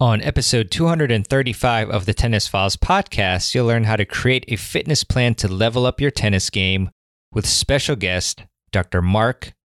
On episode 235 of the Tennis Files podcast, you'll learn how to create a fitness plan to level up your tennis game with special guest Dr. Mark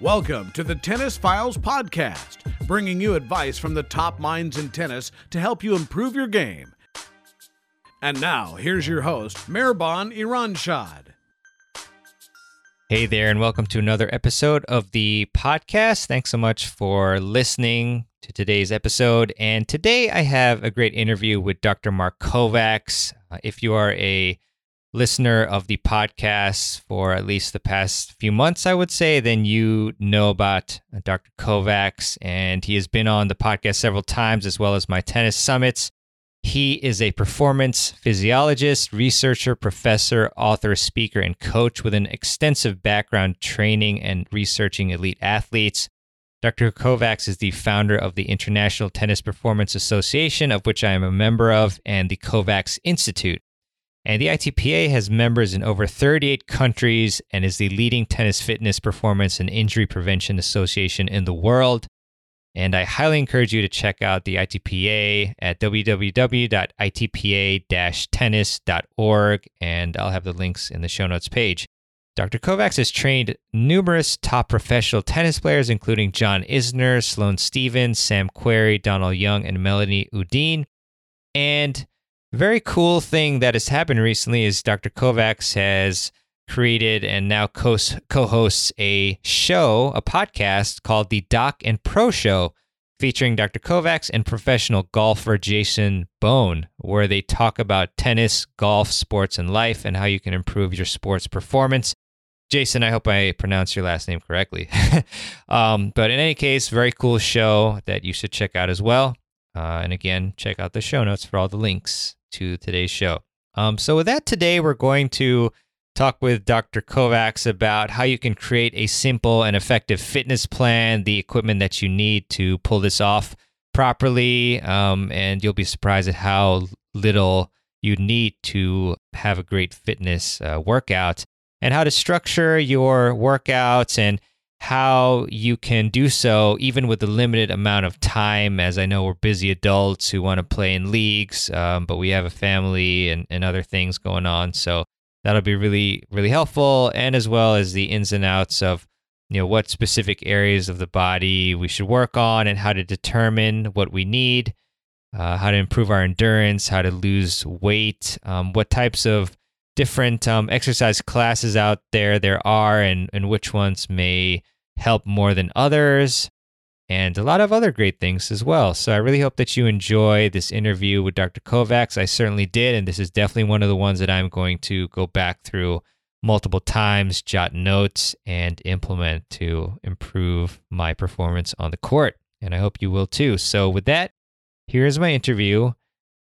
Welcome to the Tennis Files Podcast, bringing you advice from the top minds in tennis to help you improve your game. And now, here's your host, Mehrban Iranshad. Hey there, and welcome to another episode of the podcast. Thanks so much for listening to today's episode. And today I have a great interview with Dr. Mark Kovacs. Uh, if you are a listener of the podcast for at least the past few months, I would say, then you know about uh, Dr. Kovacs, and he has been on the podcast several times as well as my tennis summits. He is a performance physiologist, researcher, professor, author, speaker, and coach with an extensive background training and researching elite athletes. Dr. Kovacs is the founder of the International Tennis Performance Association, of which I am a member of, and the Kovacs Institute. And the ITPA has members in over 38 countries and is the leading tennis fitness, performance, and injury prevention association in the world. And I highly encourage you to check out the ITPA at www.itpa tennis.org. And I'll have the links in the show notes page. Dr. Kovacs has trained numerous top professional tennis players, including John Isner, Sloane Stevens, Sam Querrey, Donald Young, and Melanie Oudin. And very cool thing that has happened recently is Dr. Kovacs has created and now co hosts a show, a podcast called the Doc and Pro Show, featuring Dr. Kovacs and professional golfer Jason Bohn, where they talk about tennis, golf, sports, and life and how you can improve your sports performance. Jason, I hope I pronounced your last name correctly. um, but in any case, very cool show that you should check out as well. Uh, and again, check out the show notes for all the links to today's show. Um, so, with that, today we're going to talk with Dr. Kovacs about how you can create a simple and effective fitness plan, the equipment that you need to pull this off properly, um, and you'll be surprised at how little you need to have a great fitness uh, workout, and how to structure your workouts and how you can do so even with a limited amount of time as i know we're busy adults who want to play in leagues um, but we have a family and, and other things going on. So that'll be really really helpful and as well as the ins and outs of you know what specific areas of the body we should work on and how to determine what we need uh, how to improve our endurance how to lose weight um, what types of different um, exercise classes out there there are and, and which ones may help more than others and a lot of other great things as well. So I really hope that you enjoy this interview with Dr. Kovacs. I certainly did, and this is definitely one of the ones that I'm going to go back through multiple times, jot notes, and implement to improve my performance on the court. And I hope you will too. So with that, here's my interview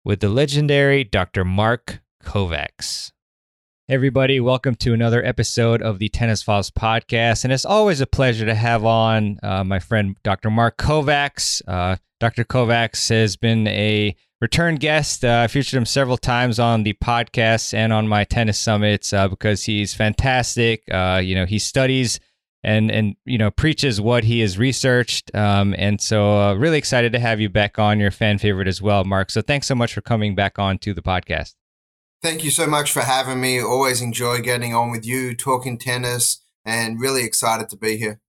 with the legendary Dr. Mark Kovacs. Hey everybody, welcome to another episode of the Tennis Files podcast. And it's always a pleasure to have on uh, my friend Dr. Mark Kovacs. Uh, Dr. Kovacs has been a return guest. Uh, I featured him several times on the podcast and on my tennis summits uh, because he's fantastic. Uh, you know, he studies and and you know preaches what he has researched. Um, and so, uh, really excited to have you back on. Your fan favorite as well, Mark. So thanks so much for coming back on to the podcast. Thank you so much for having me. Always enjoy getting on with you, talking tennis, and really excited to be here.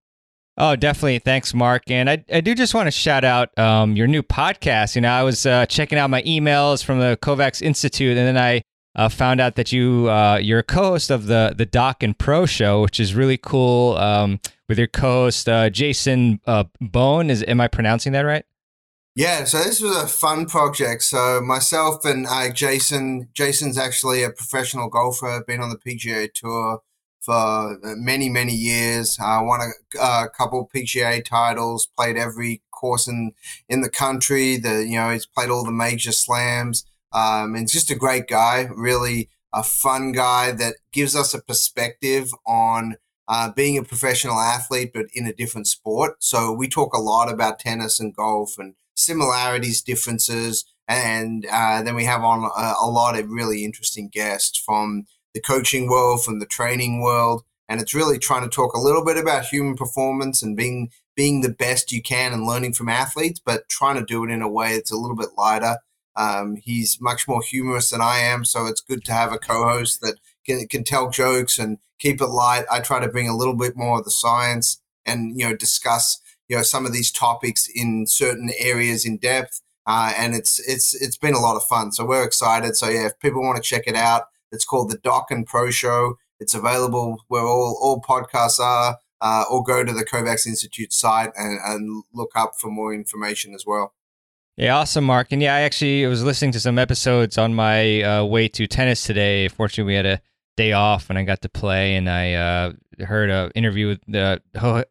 Oh, definitely. Thanks, Mark. And I, I do just want to shout out um, your new podcast. You know, I was uh, checking out my emails from the Kovacs Institute, and then I uh, found out that you uh, you're a co-host of the the Doc and Pro Show, which is really cool. Um, with your co-host uh, Jason uh, Bohn, is am I pronouncing that right? Yeah, so this was a fun project. So myself and uh, Jason, Jason's actually a professional golfer, been on the PGA Tour for uh, many, many years. Uh, won a, a couple PGA titles, played every course in in the country. The you know he's played all the major slams. Um, and just a great guy, really a fun guy that gives us a perspective on uh, being a professional athlete, but in a different sport. So we talk a lot about tennis and golf and similarities, differences, and uh, then we have on a, a, lot of really interesting guests from the coaching world, from the training world, and it's really trying to talk a little bit about human performance and being being the best you can and learning from athletes, but trying to do it in a way that's a little bit lighter. Um, he's much more humorous than I am, so it's good to have a co-host that can, can tell jokes and keep it light. I try to bring a little bit more of the science and you know discuss you know some of these topics in certain areas in depth. Uh, and it's it's it's been a lot of fun. So we're excited. So yeah, if people want to check it out, it's called the Doc and Pro Show. It's available where all all podcasts are. Uh, or go to the Kovacs Institute site and, and look up for more information as well. Yeah, awesome, Mark. And yeah, I actually was listening to some episodes on my uh, way to tennis today. Fortunately, we had a day off and I got to play, and I uh, heard an interview with uh,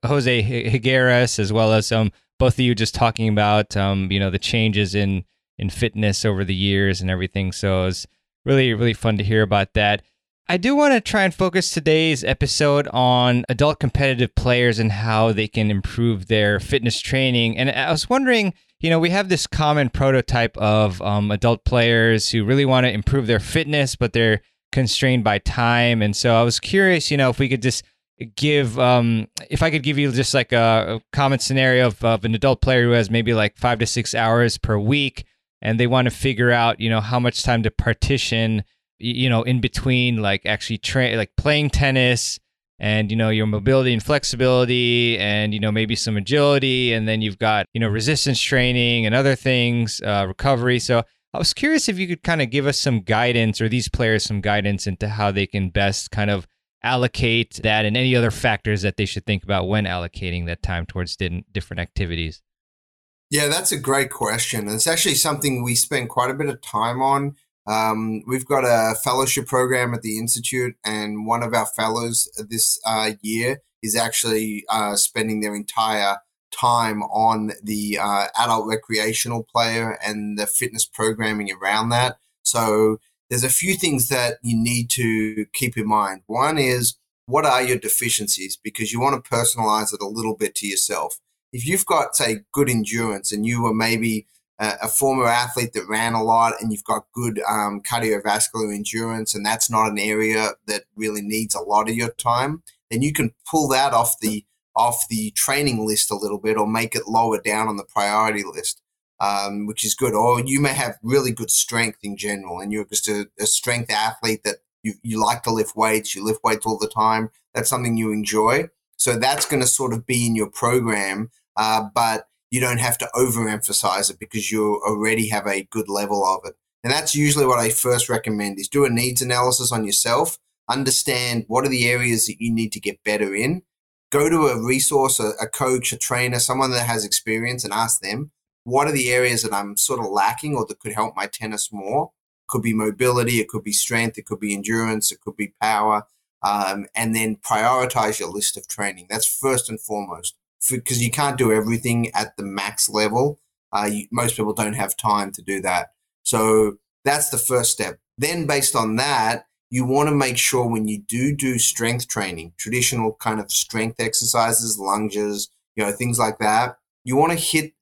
Jose Higueras as well as um, both of you just talking about um, you know the changes in in fitness over the years and everything. So it was really really fun to hear about that. I do want to try and focus today's episode on adult competitive players and how they can improve their fitness training. And I was wondering you know, we have this common prototype of um, adult players who really want to improve their fitness, but they're constrained by time. And so I was curious, you know, if we could just give, um, if I could give you just like a, a common scenario of, of an adult player who has maybe like five to six hours per week, and they want to figure out, you know, how much time to partition, you know, in between like actually train, like playing tennis and you know your mobility and flexibility and you know maybe some agility and then you've got you know resistance training and other things uh, recovery. So i was curious if you could kind of give us some guidance or these players some guidance into how they can best kind of allocate that and any other factors that they should think about when allocating that time towards different activities yeah that's a great question it's actually something we spend quite a bit of time on um, we've got a fellowship program at the Institute, and one of our fellows this uh, year is actually uh, spending their entire time on the uh, adult recreational player and the fitness programming around that. So there's a few things that you need to keep in mind. One is what are your deficiencies? Because you want to personalize it a little bit to yourself. If you've got, say, good endurance and you were maybe a, former athlete that ran a lot and you've got good um, cardiovascular endurance and that's not an area that really needs a lot of your time, then you can pull that off the off the training list a little bit or make it lower down on the priority list, um, which is good. Or you may have really good strength in general and you're just a, a strength athlete that you, you like to lift weights, you lift weights all the time. That's something you enjoy. So that's going to sort of be in your program. Uh, but you don't have to overemphasize it because you already have a good level of it. And that's usually what I first recommend is do a needs analysis on yourself, understand what are the areas that you need to get better in, go to a resource, a, a coach, a trainer, someone that has experience and ask them, what are the areas that I'm sort of lacking or that could help my tennis more? Could be mobility, it could be strength, it could be endurance, it could be power. Um, and then prioritize your list of training. That's first and foremost because you can't do everything at the max level. Uh, you, most people don't have time to do that. So that's the first step. Then, based on that, you want to make sure when you do do strength training, traditional kind of strength exercises, lunges, you know, things like that, you want to hit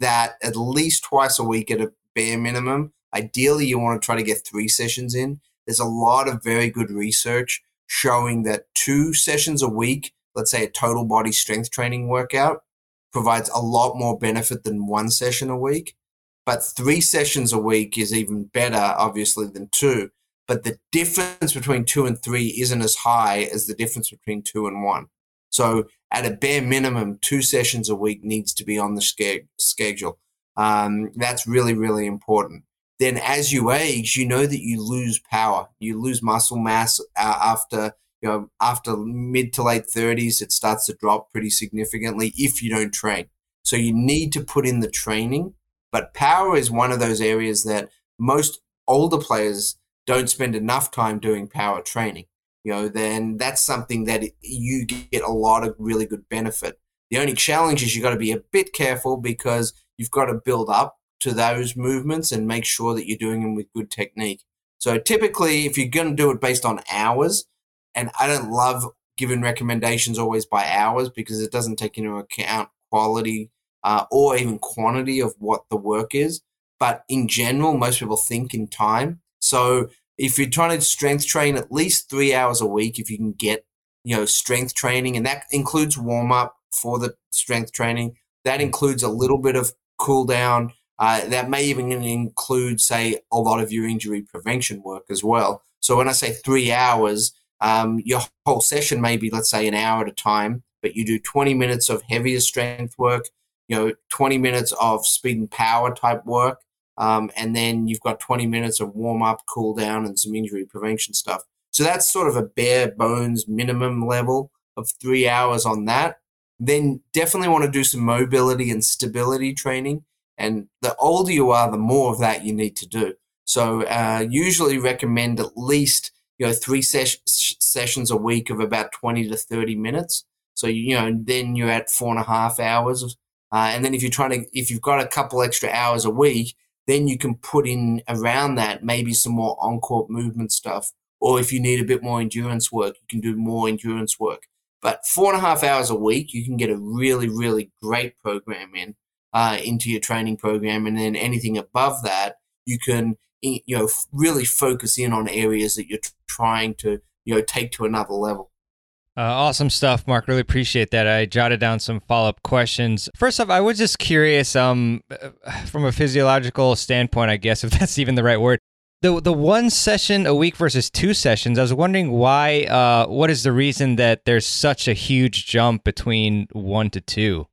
that at least twice a week at a bare minimum. Ideally, you want to try to get three sessions in. There's a lot of very good research showing that two sessions a week let's say a total body strength training workout provides a lot more benefit than one session a week. But three sessions a week is even better, obviously, than two. But the difference between two and three isn't as high as the difference between two and one. So, at a bare minimum, two sessions a week needs to be on the schedule. Um, that's really, really important. Then, as you age, you know that you lose power, you lose muscle mass uh, after you know, after mid to late 30s, it starts to drop pretty significantly if you don't train. So you need to put in the training. But power is one of those areas that most older players don't spend enough time doing power training. You know, then that's something that you get a lot of really good benefit. The only challenge is you've got to be a bit careful because you've got to build up to those movements and make sure that you're doing them with good technique. So typically, if you're going to do it based on hours, and I don't love giving recommendations always by hours because it doesn't take into account quality uh, or even quantity of what the work is. But in general, most people think in time. So if you're trying to strength train at least three hours a week, if you can get you know strength training, and that includes warm up for the strength training, that includes a little bit of cool down. Uh, that may even include, say, a lot of your injury prevention work as well. So when I say three hours, um, your whole session may be, let's say, an hour at a time, but you do 20 minutes of heavier strength work, you know, 20 minutes of speed and power type work, um, and then you've got 20 minutes of warm up, cool down, and some injury prevention stuff. So that's sort of a bare bones minimum level of three hours on that. Then definitely want to do some mobility and stability training. And the older you are, the more of that you need to do. So uh, usually recommend at least you know three ses- sessions a week of about 20 to 30 minutes so you know then you're at four and a half hours uh, and then if you're trying to if you've got a couple extra hours a week then you can put in around that maybe some more on-court movement stuff or if you need a bit more endurance work you can do more endurance work. But four and a half hours a week you can get a really really great program in uh, into your training program and then anything above that you can you know really focus in on areas that you're trying to you know take to another level uh, awesome stuff, Mark. Really appreciate that. I jotted down some follow up questions. First off, I was just curious, um, from a physiological standpoint, I guess if that's even the right word. The the one session a week versus two sessions. I was wondering why. Uh, what is the reason that there's such a huge jump between one to two?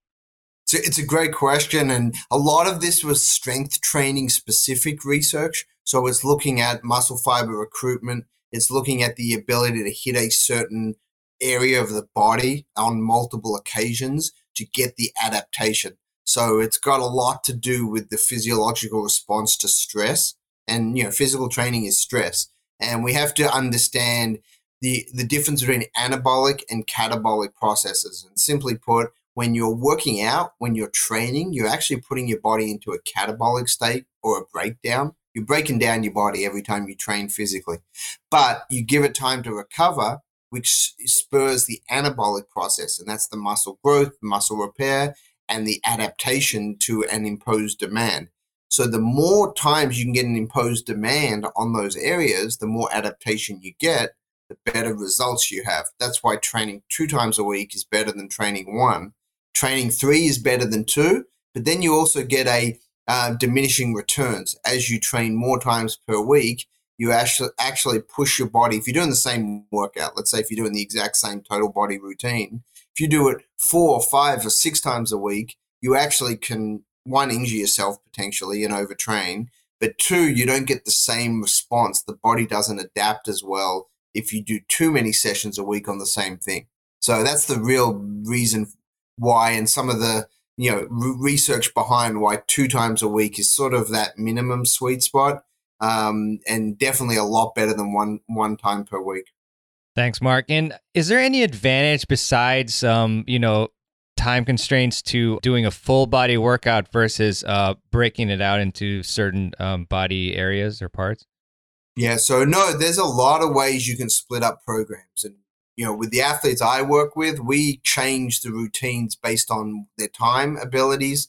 A, it's a great question, and a lot of this was strength training specific research. So it's looking at muscle fiber recruitment. It's looking at the ability to hit a certain area of the body on multiple occasions to get the adaptation. So it's got a lot to do with the physiological response to stress. And, you know, physical training is stress. And we have to understand the, the difference between anabolic and catabolic processes. And simply put, when you're working out, when you're training, you're actually putting your body into a catabolic state or a breakdown. You're breaking down your body every time you train physically, but you give it time to recover, which spurs the anabolic process, and that's the muscle growth, muscle repair, and the adaptation to an imposed demand. So the more times you can get an imposed demand on those areas, the more adaptation you get, the better results you have. That's why training two times a week is better than training one. Training three is better than two, but then you also get a uh, diminishing returns as you train more times per week. You actually actually push your body. If you're doing the same workout, let's say if you're doing the exact same total body routine, if you do it four or five or six times a week, you actually can one injure yourself potentially and overtrain, but two, you don't get the same response. The body doesn't adapt as well if you do too many sessions a week on the same thing. So that's the real reason why, and some of the you know research behind why two times a week is sort of that minimum sweet spot, um, and definitely a lot better than one one time per week. Thanks, Mark. And is there any advantage besides, um, you know, time constraints to doing a full body workout versus uh, breaking it out into certain um, body areas or parts? Yeah, so no, there's a lot of ways you can split up programs. And you know, with the athletes I work with, we change the routines based on their time abilities,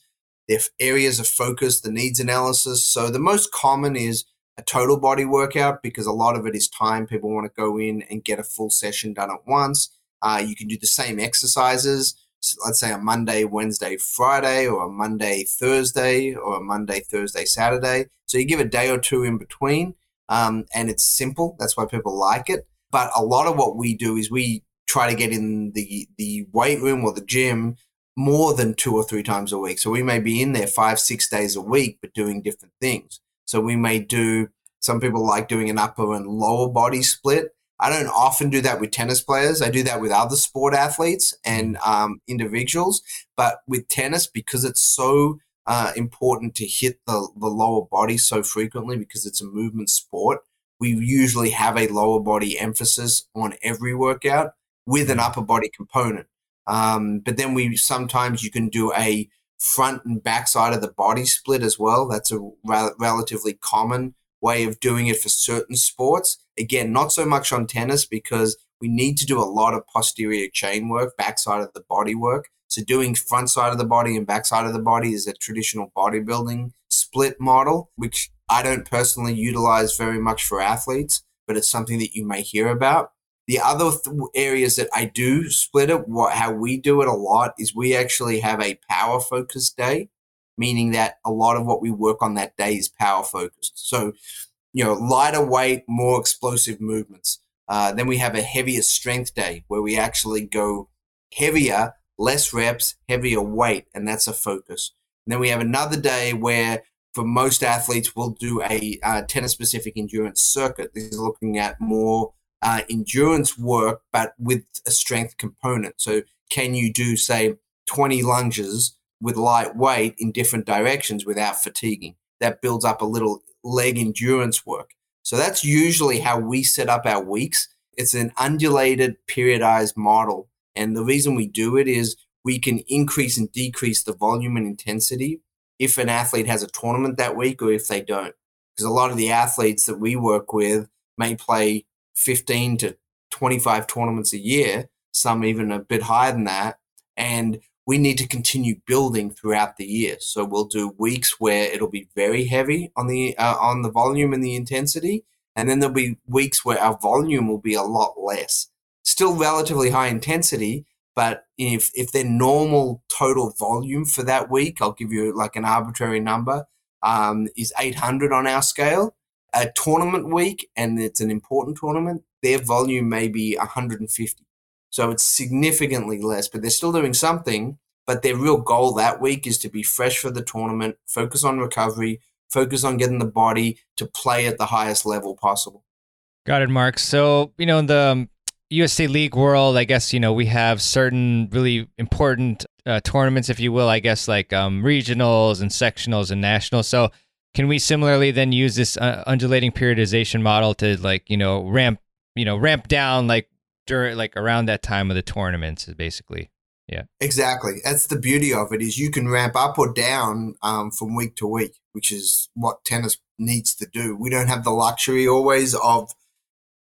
their areas of focus, the needs analysis. So the most common is a total body workout because a lot of it is time. People want to go in and get a full session done at once. Uh, you can do the same exercises. So let's say a Monday, Wednesday, Friday, or a Monday, Thursday, or a Monday, Thursday, Saturday. So you give a day or two in between, um, and it's simple. That's why people like it. But a lot of what we do is we try to get in the the weight room or the gym more than two or three times a week. So we may be in there five, six days a week, but doing different things. So we may do. Some people like doing an upper and lower body split. I don't often do that with tennis players. I do that with other sport athletes and um, individuals. But with tennis, because it's so uh, important to hit the, the lower body so frequently because it's a movement sport, we usually have a lower body emphasis on every workout with an upper body component. Um, but then we sometimes you can do a front and back side of the body split as well. That's a rel- relatively common way of doing it for certain sports. Again, not so much on tennis because we need to do a lot of posterior chain work, backside of the body work. So doing front side of the body and back side of the body is a traditional bodybuilding split model, which I don't personally utilize very much for athletes, but it's something that you may hear about. The other th- areas that I do split it, what, how we do it a lot is we actually have a power focused day, meaning that a lot of what we work on that day is power focused. So, you know, lighter weight, more explosive movements. Uh, then we have a heavier strength day where we actually go heavier, less reps, heavier weight, and that's a focus. And then we have another day where for most athletes, we'll do a uh, tennis specific endurance circuit. This is looking at more uh, endurance work, but with a strength component. So, can you do, say, 20 lunges with light weight in different directions without fatiguing? That builds up a little leg endurance work. So, that's usually how we set up our weeks. It's an undulated, periodized model. And the reason we do it is we can increase and decrease the volume and intensity if an athlete has a tournament that week or if they don't. Because a lot of the athletes that we work with may play 15 to 25 tournaments a year, some even a bit higher than that. And we need to continue building throughout the year. So we'll do weeks where it'll be very heavy on the uh, on the volume and the intensity, and then there'll be weeks where our volume will be a lot less. Still relatively high intensity, but if if their normal total volume for that week, I'll give you like an arbitrary number, um, is 800 on our scale. A tournament week, and it's an important tournament, their volume may be 150. So it's significantly less, but they're still doing something. But their real goal that week is to be fresh for the tournament, focus on recovery, focus on getting the body to play at the highest level possible. Got it, Mark. So, you know, in the um, USTA League world, I guess, you know, we have certain really important uh, tournaments, if you will, I guess, like um, regionals and sectionals and nationals. So, can we similarly then use this uh, undulating periodization model to like, you know, ramp, you know, ramp down like during like around that time of the tournaments, basically? Yeah. Exactly. That's the beauty of it is you can ramp up or down um, from week to week, which is what tennis needs to do. We don't have the luxury always of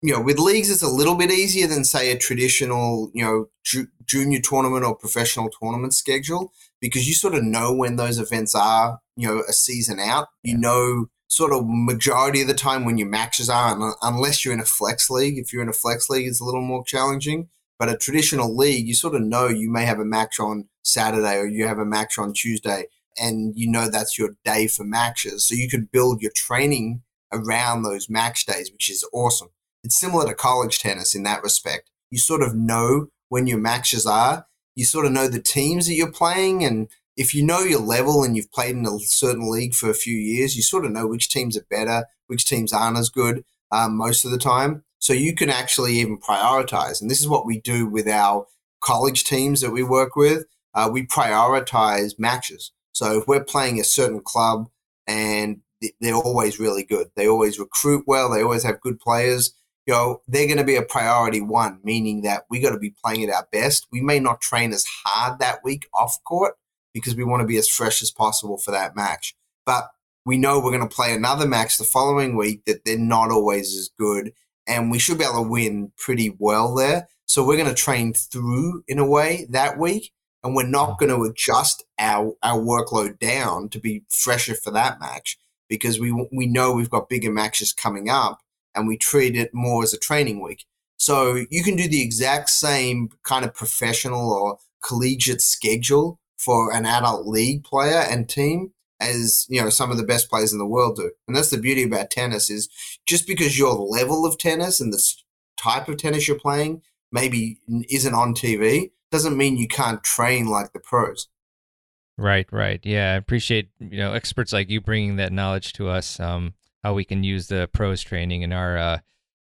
you know, with leagues, it's a little bit easier than say a traditional, you know, ju- junior tournament or professional tournament schedule because you sort of know when those events are, you know, a season out. You know, sort of majority of the time when your matches are, unless you're in a flex league. If you're in a flex league, it's a little more challenging. But a traditional league, you sort of know you may have a match on Saturday or you have a match on Tuesday, and you know that's your day for matches. So you can build your training around those match days, which is awesome it's similar to college tennis in that respect. You sort of know when your matches are. You sort of know the teams that you're playing, and if you know your level and you've played in a certain league for a few years, you sort of know which teams are better, which teams aren't as good um, most of the time. So you can actually even prioritize, and this is what we do with our college teams that we work with. Uh, we prioritize matches. So if we're playing a certain club and they're always really good, they always recruit well, they always have good players you know, they're going to be a priority one, meaning that we got to be playing at our best. We may not train as hard that week off court because we want to be as fresh as possible for that match. But we know we're going to play another match the following week that they're not always as good. And we should be able to win pretty well there. So we're going to train through in a way that week. And we're not mm-hmm. going to adjust our, our workload down to be fresher for that match because we, we know we've got bigger matches coming up and we treat it more as a training week. So you can do the exact same kind of professional or collegiate schedule for an adult league player and team as you know some of the best players in the world do. And that's the beauty about tennis is just because your level of tennis and the type of tennis you're playing maybe isn't on TV doesn't mean you can't train like the pros. Right, right. Yeah, I appreciate you know experts like you bringing that knowledge to us. Um, how we can use the pros training in our uh,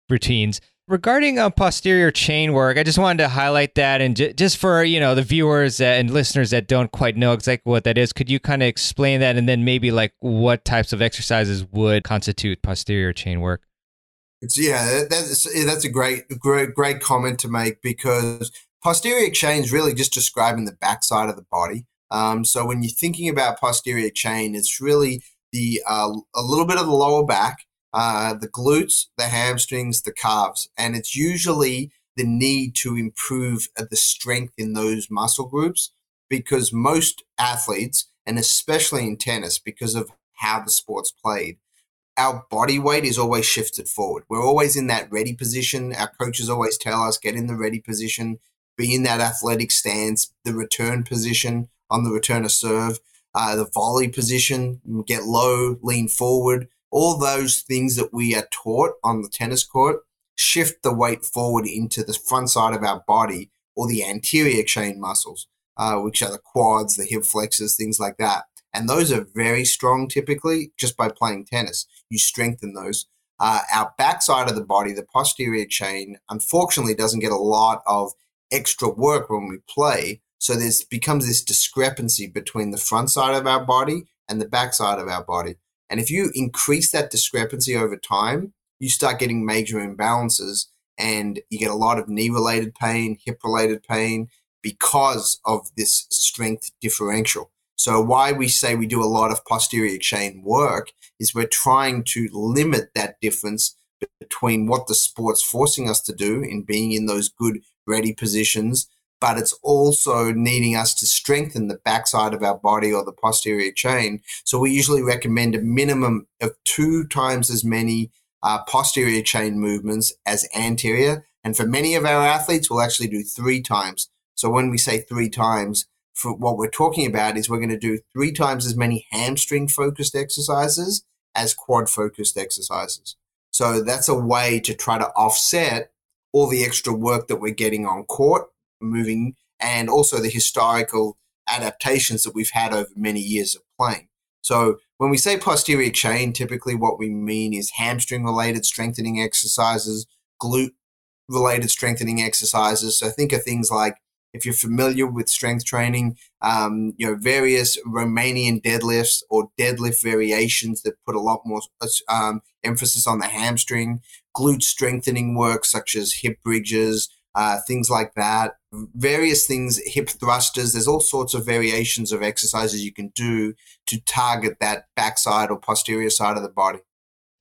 routines. Regarding uh, posterior chain work, I just wanted to highlight that, and j- just for you know the viewers and listeners that don't quite know exactly what that is, could you kind of explain that, and then maybe like what types of exercises would constitute posterior chain work? Yeah, that's that's a great great great comment to make because posterior chain is really just describing the backside of the body. Um, so when you're thinking about posterior chain, it's really the uh, a little bit of the lower back, uh, the glutes, the hamstrings, the calves, and it's usually the need to improve the strength in those muscle groups because most athletes, and especially in tennis, because of how the sport's played, our body weight is always shifted forward. We're always in that ready position. Our coaches always tell us get in the ready position, be in that athletic stance, the return position on the return of serve, uh, the volley position, get low, lean forward. All those things that we are taught on the tennis court shift the weight forward into the front side of our body or the anterior chain muscles, uh, which are the quads, the hip flexors, things like that. And those are very strong typically just by playing tennis. You strengthen those. Uh, our backside of the body, the posterior chain, unfortunately doesn't get a lot of extra work when we play. So there's becomes this discrepancy between the front side of our body and the back side of our body. And if you increase that discrepancy over time, you start getting major imbalances and you get a lot of knee related pain, hip related pain because of this strength differential. So why we say we do a lot of posterior chain work is we're trying to limit that difference between what the sport's forcing us to do in being in those good ready positions, but it's also needing us to strengthen the backside of our body or the posterior chain. So we usually recommend a minimum of two times as many uh, posterior chain movements as anterior. And for many of our athletes, we'll actually do three times. So when we say three times, for what we're talking about is we're going to do three times as many hamstring focused exercises as quad focused exercises. So that's a way to try to offset all the extra work that we're getting on court, moving, and also the historical adaptations that we've had over many years of playing. So when we say posterior chain, typically what we mean is hamstring related strengthening exercises, glute related strengthening exercises. So think of things like if you're familiar with strength training, um, you know, various Romanian deadlifts or deadlift variations that put a lot more um, emphasis on the hamstring, glute strengthening work such as hip bridges, uh, things like that, various things, hip thrusters. There's all sorts of variations of exercises you can do to target that backside or posterior side of the body.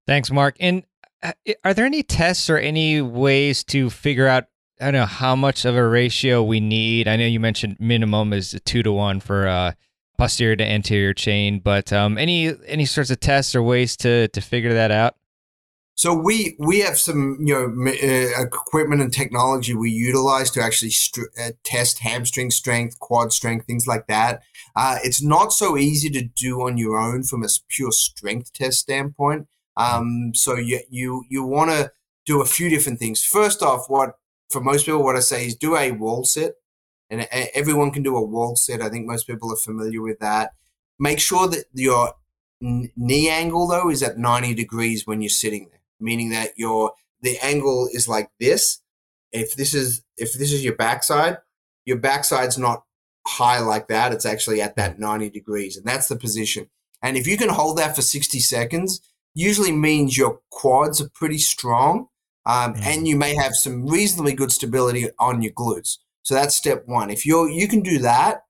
Thanks, Mark. And uh, are there any tests or any ways to figure out, I don't know, how much of a ratio we need? I know you mentioned minimum is a two to one for uh, posterior to anterior chain, but um, any any sorts of tests or ways to to figure that out? So we we have some you know uh, equipment and technology we utilize to actually uh, test hamstring strength, quad strength, things like that. Uh, it's not so easy to do on your own from a pure strength test standpoint. Um, so you you you want to do a few different things. First off, what for most people, what I say is do a wall sit, and everyone can do a wall sit. I think most people are familiar with that. Make sure that your knee angle though is at 90 degrees when you're sitting there meaning that your the angle is like this. If this is if this is your backside, your backside's not high like that. It's actually at that 90 degrees, and that's the position. And if you can hold that for 60 seconds, usually means your quads are pretty strong, um, mm. and you may have some reasonably good stability on your glutes. So that's step one. If you're you can do that,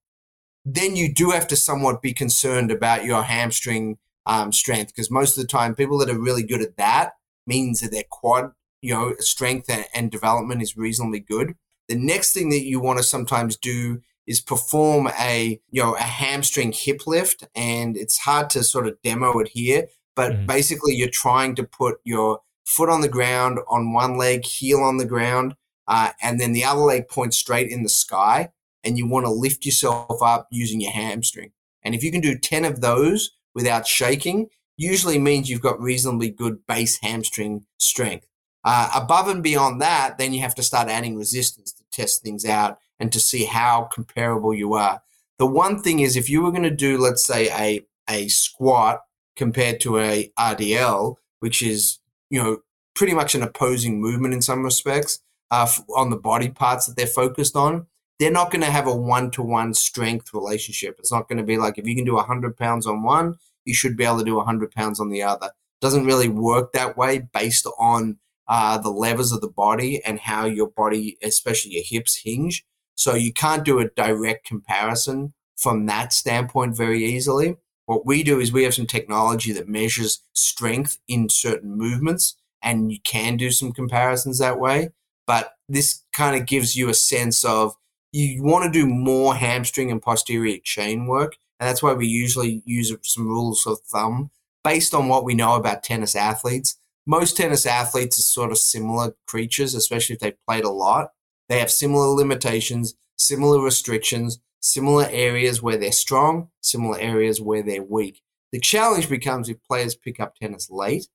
then you do have to somewhat be concerned about your hamstring um, strength because most of the time, people that are really good at that means that their quad, you know, strength and development is reasonably good. The next thing that you want to sometimes do is perform a, you know, a hamstring hip lift. And it's hard to sort of demo it here, but mm-hmm. basically you're trying to put your foot on the ground on one leg, heel on the ground, uh, and then the other leg points straight in the sky. And you want to lift yourself up using your hamstring. And if you can do 10 of those without shaking, usually means you've got reasonably good base hamstring strength. Uh, above and beyond that, then you have to start adding resistance to test things out and to see how comparable you are. The one thing is, if you were going to do, let's say, a, a squat compared to a RDL, which is, you know, pretty much an opposing movement in some respects uh, on the body parts that they're focused on, they're not going to have a one to one strength relationship. It's not going to be like if you can do 100 pounds on one, you should be able to do 100 pounds on the other. Doesn't really work that way based on uh, the levers of the body and how your body, especially your hips, hinge. So you can't do a direct comparison from that standpoint very easily. What we do is we have some technology that measures strength in certain movements, and you can do some comparisons that way. But this kind of gives you a sense of you want to do more hamstring and posterior chain work. And that's why we usually use some rules of thumb based on what we know about tennis athletes. Most tennis athletes are sort of similar creatures, especially if they've played a lot. They have similar limitations, similar restrictions, similar areas where they're strong, similar areas where they're weak. The challenge becomes if players pick up tennis late,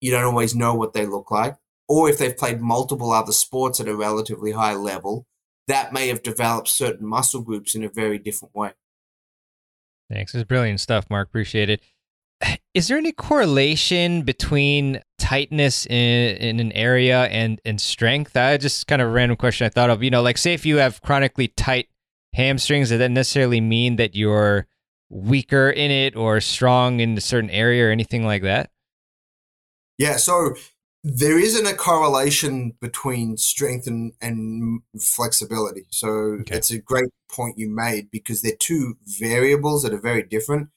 you don't always know what they look like, or if they've played multiple other sports at a relatively high level, that may have developed certain muscle groups in a very different way. Thanks. It's brilliant stuff, Mark. Appreciate it. Is there any correlation between tightness in, in an area and, and strength? I just kind of random question I thought of. You know, like say if you have chronically tight hamstrings, does that necessarily mean that you're weaker in it or strong in a certain area or anything like that? Yeah, so there isn't a correlation between strength and, and flexibility. So okay. it's a great point you made because they're two variables that are very different.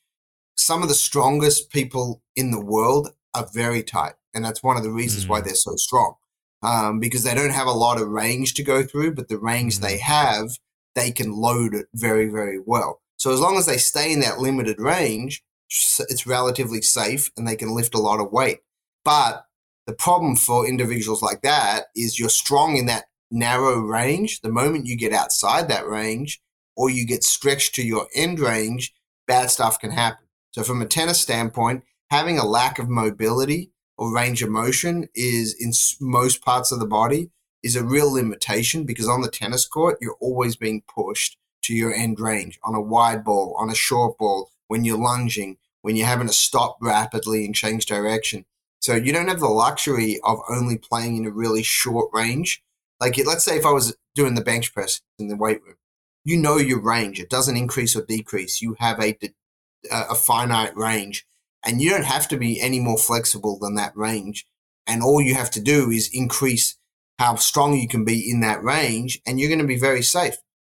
Some of the strongest people in the world are very tight. And that's one of the reasons mm. why they're so strong. Um, because they don't have a lot of range to go through, but the range mm. they have they can load it very, very well. So as long as they stay in that limited range, it's relatively safe and they can lift a lot of weight. But the problem for individuals like that is you're strong in that narrow range. The moment you get outside that range or you get stretched to your end range, bad stuff can happen. So from a tennis standpoint, having a lack of mobility or range of motion is in most parts of the body is a real limitation because on the tennis court, you're always being pushed to your end range on a wide ball, on a short ball, when you're lunging, when you're having to stop rapidly and change direction. So you don't have the luxury of only playing in a really short range. Like, let's say if I was doing the bench press in the weight room, you know your range. It doesn't increase or decrease. You have a, a finite range and you don't have to be any more flexible than that range. And all you have to do is increase how strong you can be in that range, and you're going to be very safe.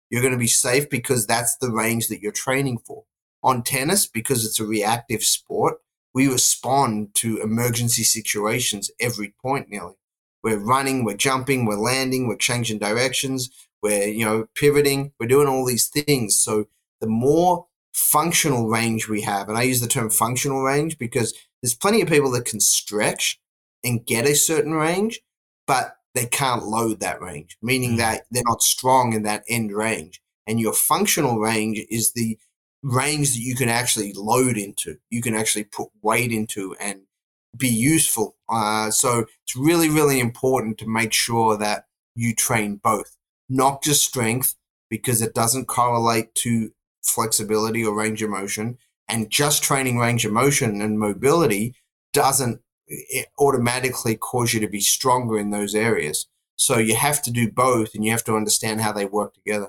You're going to be safe because that's the range that you're training for. On tennis, because it's a reactive sport, we respond to emergency situations every point nearly. We're running, we're jumping, we're landing, we're changing directions, we're, you know, pivoting, we're doing all these things. So the more functional range we have, and I use the term functional range because there's plenty of people that can stretch and get a certain range, but they can't load that range, meaning mm. that they're not strong in that end range. And your functional range is the range that you can actually load into, you can actually put weight into and be useful. Uh, so it's really, really important to make sure that you train both, not just strength, because it doesn't correlate to flexibility or range of motion. And just training range of motion and mobility doesn't automatically cause you to be stronger in those areas. So you have to do both and you have to understand how they work together.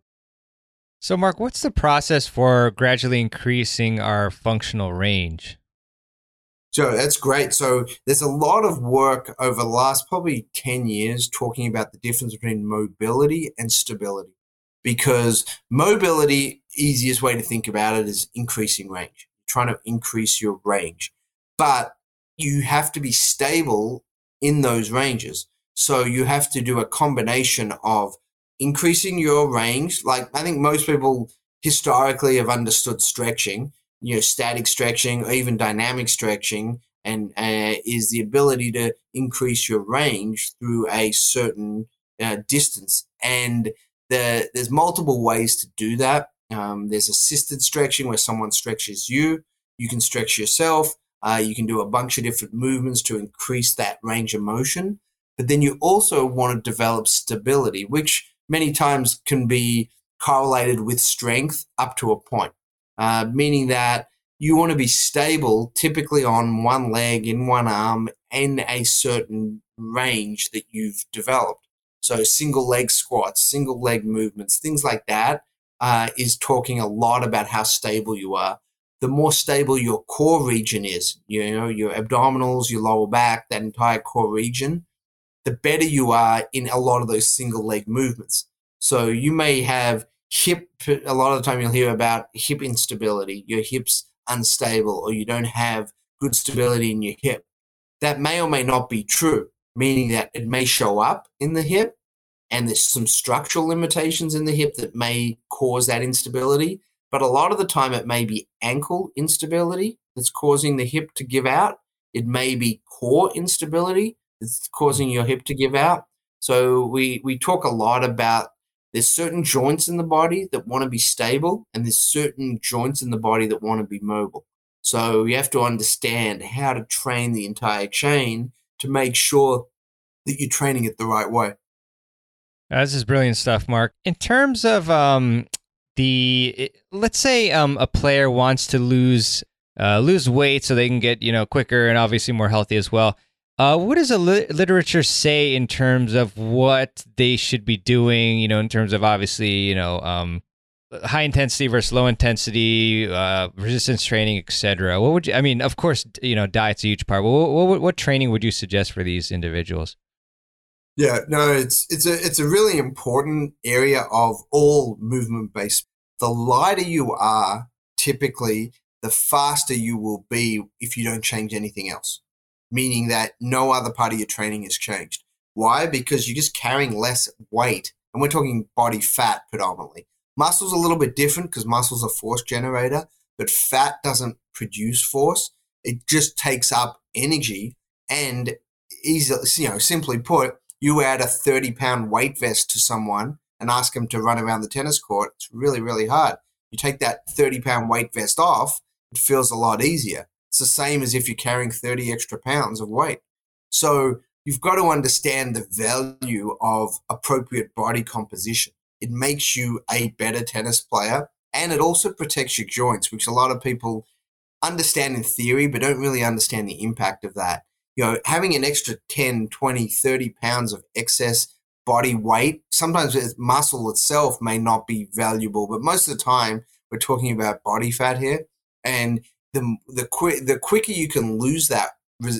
So, Mark, what's the process for gradually increasing our functional range? So that's great. So there's a lot of work over the last probably 10 years talking about the difference between mobility and stability. Because mobility, easiest way to think about it is increasing range, trying to increase your range. But you have to be stable in those ranges. So you have to do a combination of increasing your range. Like I think most people historically have understood stretching you know, static stretching or even dynamic stretching, and uh, is the ability to increase your range through a certain uh, distance. And the, there's multiple ways to do that. Um, there's assisted stretching where someone stretches you. You can stretch yourself. Uh, you can do a bunch of different movements to increase that range of motion. But then you also want to develop stability, which many times can be correlated with strength up to a point, uh, meaning that you want to be stable, typically on one leg, in one arm, in a certain range that you've developed. So, single leg squats, single leg movements, things like that, uh, is talking a lot about how stable you are. The more stable your core region is, you know, your abdominals, your lower back, that entire core region, the better you are in a lot of those single leg movements. So, you may have hip, a lot of the time you'll hear about hip instability, your hips unstable or you don't have good stability in your hip. That may or may not be true, meaning that it may show up in the hip and there's some structural limitations in the hip that may cause that instability. But a lot of the time, it may be ankle instability that's causing the hip to give out. It may be core instability that's causing your hip to give out. So we, we talk a lot about there's certain joints in the body that want to be stable, and there's certain joints in the body that want to be mobile. So you have to understand how to train the entire chain to make sure that you're training it the right way. This is brilliant stuff, Mark. In terms of um, the, let's say um, a player wants to lose uh, lose weight so they can get you know quicker and obviously more healthy as well. Uh, what does the li- literature say in terms of what they should be doing? You know, in terms of obviously, you know, um, high intensity versus low intensity, uh, resistance training, etc. What would you? I mean, of course, you know, diet's a huge part. What, what, what training would you suggest for these individuals? Yeah, no, it's it's a it's a really important area of all movement based. The lighter you are, typically, the faster you will be if you don't change anything else meaning that no other part of your training has changed. Why? Because you're just carrying less weight, and we're talking body fat predominantly. Muscle's a little bit different because muscle's a force generator, but fat doesn't produce force. It just takes up energy and easily, you know, simply put, you add a 30 pound weight vest to someone and ask them to run around the tennis court. It's really, really hard. You take that 30 pound weight vest off, it feels a lot easier. It's the same as if you're carrying 30 extra pounds of weight. So you've got to understand the value of appropriate body composition. It makes you a better tennis player and it also protects your joints, which a lot of people understand in theory, but don't really understand the impact of that. You know, having an extra 10, 20, 30 pounds of excess body weight, sometimes muscle itself may not be valuable, but most of the time we're talking about body fat here. And the the quick the quicker you can lose that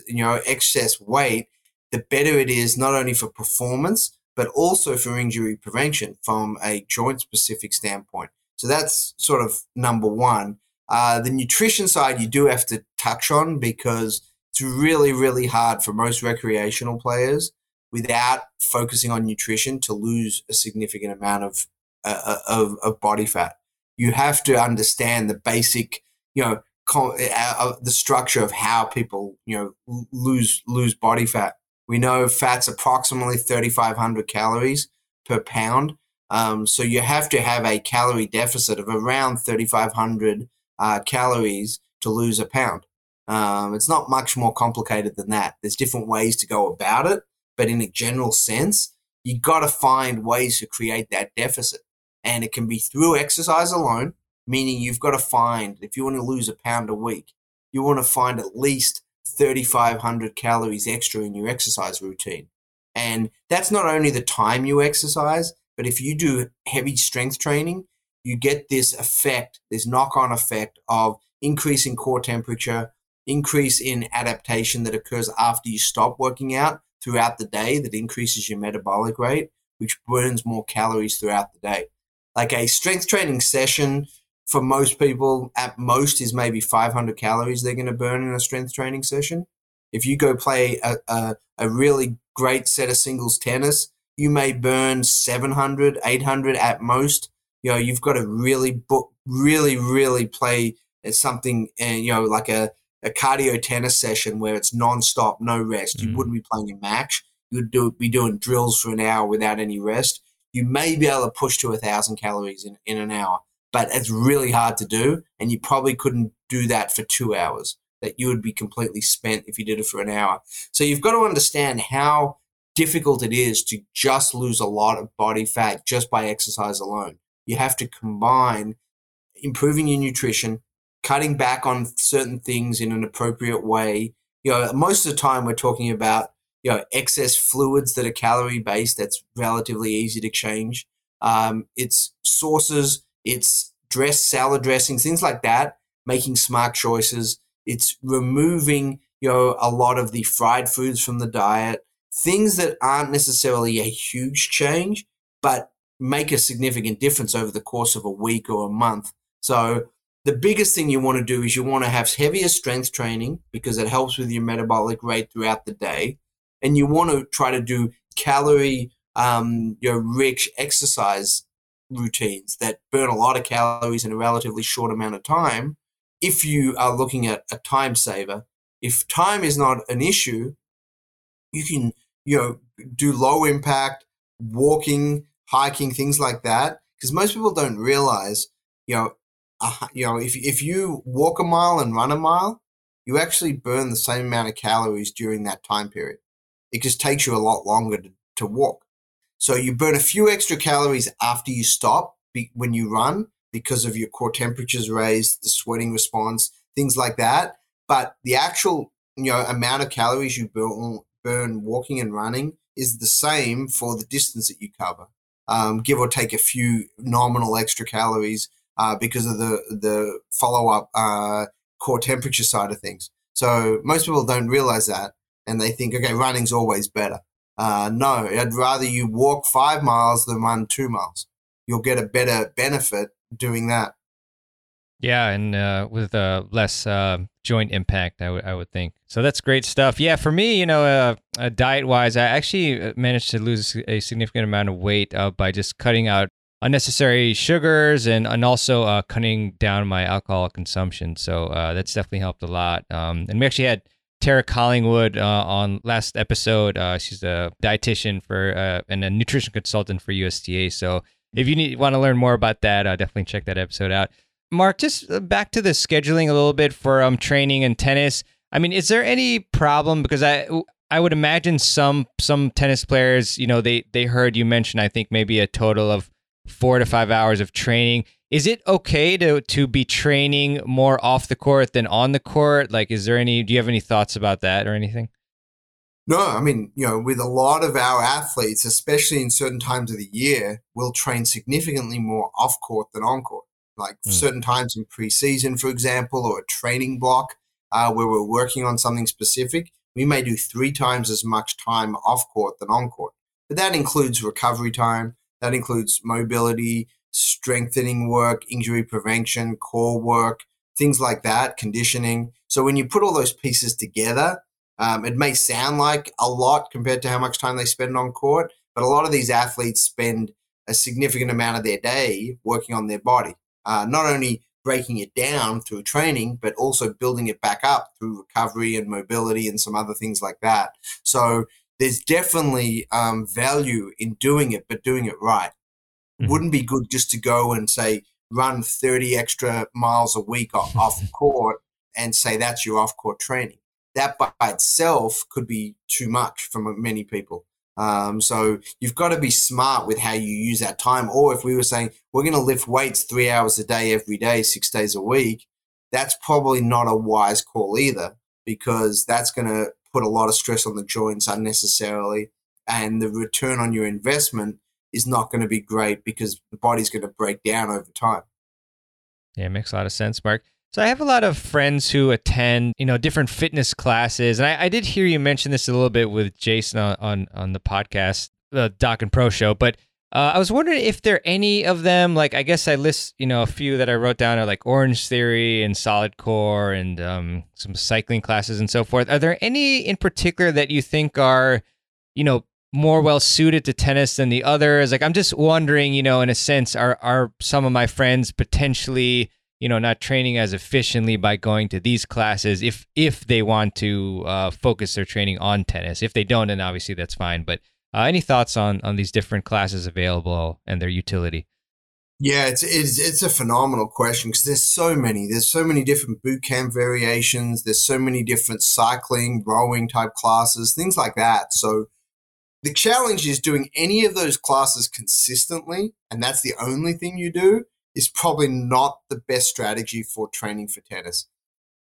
you know excess weight, the better it is not only for performance but also for injury prevention from a joint specific standpoint. So that's sort of number one. Uh, the nutrition side you do have to touch on because it's really really hard for most recreational players without focusing on nutrition to lose a significant amount of uh, uh of, of body fat. You have to understand the basic, you know, the structure of how people you know lose lose body fat. We know fat's approximately 3,500 calories per pound. Um, so you have to have a calorie deficit of around 3,500 uh, calories to lose a pound. Um, it's not much more complicated than that. There's different ways to go about it, but in a general sense, you got to find ways to create that deficit. And it can be through exercise alone, meaning you've got to find, if you want to lose a pound a week, you want to find at least 3,500 calories extra in your exercise routine. And that's not only the time you exercise, but if you do heavy strength training, you get this effect, this knock on effect of increase in core temperature, increase in adaptation that occurs after you stop working out throughout the day that increases your metabolic rate, which burns more calories throughout the day. Like a strength training session for most people, at most is maybe 500 calories they're going to burn in a strength training session. If you go play a, a, a really great set of singles tennis, you may burn 700, 800 at most. You know, you've got to really book, really, really play it's something, and you know, like a, a cardio tennis session where it's nonstop, no rest. Mm-hmm. You wouldn't be playing a match. You would do, be doing drills for an hour without any rest. You may be able to push to a thousand calories in, in an hour, but it's really hard to do. And you probably couldn't do that for two hours, that you would be completely spent if you did it for an hour. So you've got to understand how difficult it is to just lose a lot of body fat just by exercise alone. You have to combine improving your nutrition, cutting back on certain things in an appropriate way. You know, most of the time we're talking about, you know, excess fluids that are calorie based. That's relatively easy to change. Um, it's sauces, it's dress, salad dressings, things like that, making smart choices. It's removing, you know, a lot of the fried foods from the diet, things that aren't necessarily a huge change, but make a significant difference over the course of a week or a month. So the biggest thing you want to do is you want to have heavier strength training because it helps with your metabolic rate throughout the day. And you want to try to do calorie um, your rich exercise routines that burn a lot of calories in a relatively short amount of time if you are looking at a time saver. If time is not an issue, you can you know do low impact walking, hiking, things like that. Because most people don't realize, you know, uh, you know, if if you walk a mile and run a mile, you actually burn the same amount of calories during that time period. It just takes you a lot longer to, to walk. So you burn a few extra calories after you stop be, when you run because of your core temperatures raised, the sweating response, things like that. But the actual you know amount of calories you burn, burn walking and running is the same for the distance that you cover, um, give or take a few nominal extra calories uh, because of the the follow up uh, core temperature side of things. So most people don't realize that, and they think, okay, running's always better. Uh, no, I'd rather you walk five miles than run two miles. You'll get a better benefit doing that. Yeah, and uh, with uh, less uh, joint impact, I would I would think. So that's great stuff. Yeah, for me, you know, uh, uh diet wise, I actually managed to lose a significant amount of weight by just cutting out unnecessary sugars and and also cutting down my alcohol consumption. So that's definitely helped a lot. Um, and we actually had Tara Collingwood uh, on last episode. Uh, she's a dietitian for uh, and a nutrition consultant for USTA. So if you need want to learn more about that, uh, definitely check that episode out. Mark, just back to the scheduling a little bit for um, training and tennis. I mean, is there any problem because I I would imagine some some tennis players, you know, they they heard you mention I think maybe a total of four to five hours of training. Is it okay to to be training more off the court than on the court? Like, is there any? Do you have any thoughts about that or anything? No, I mean, you know, with a lot of our athletes, especially in certain times of the year, we'll train significantly more off court than on court. Like mm. certain times in preseason, for example, or a training block uh, where we're working on something specific, we may do three times as much time off court than on court. But that includes recovery time, that includes mobility, strengthening work, injury prevention, core work, things like that, conditioning. So when you put all those pieces together, um, it may sound like a lot compared to how much time they spend on court, but a lot of these athletes spend a significant amount of their day working on their body, uh, not only breaking it down through training, but also building it back up through recovery and mobility and some other things like that. So there's definitely um, value in doing it, but doing it right. Mm-hmm. Wouldn't be good just to go and say run 30 extra miles a week off, court and say that's your off court training. That by itself could be too much for many people. Um, so you've got to be smart with how you use that time. Or if we were saying we're going to lift weights three hours a day every day, six days a week, that's probably not a wise call either because that's going to put a lot of stress on the joints unnecessarily. And the return on your investment is not going to be great because the body's going to break down over time. Yeah, makes a lot of sense, Mark. So I have a lot of friends who attend, you know, different fitness classes, and I, I did hear you mention this a little bit with Jason on on, on the podcast, the Doc and Pro show. But uh, I was wondering if there are any of them, like I guess I list, you know, a few that I wrote down are like Orange Theory and Solid Core and um, some cycling classes and so forth. Are there any in particular that you think are, you know, more well suited to tennis than the others? Like I'm just wondering, you know, in a sense, are are some of my friends potentially, you know not training as efficiently by going to these classes if if they want to uh, focus their training on tennis. If they don't, then obviously that's fine. But uh, any thoughts on on these different classes available and their utility? Yeah, it's it's, it's a phenomenal question because there's so many. There's so many different boot camp variations. There's so many different cycling, rowing type classes, things like that. So the challenge is doing any of those classes consistently, and that's the only thing you do, is probably not the best strategy for training for tennis.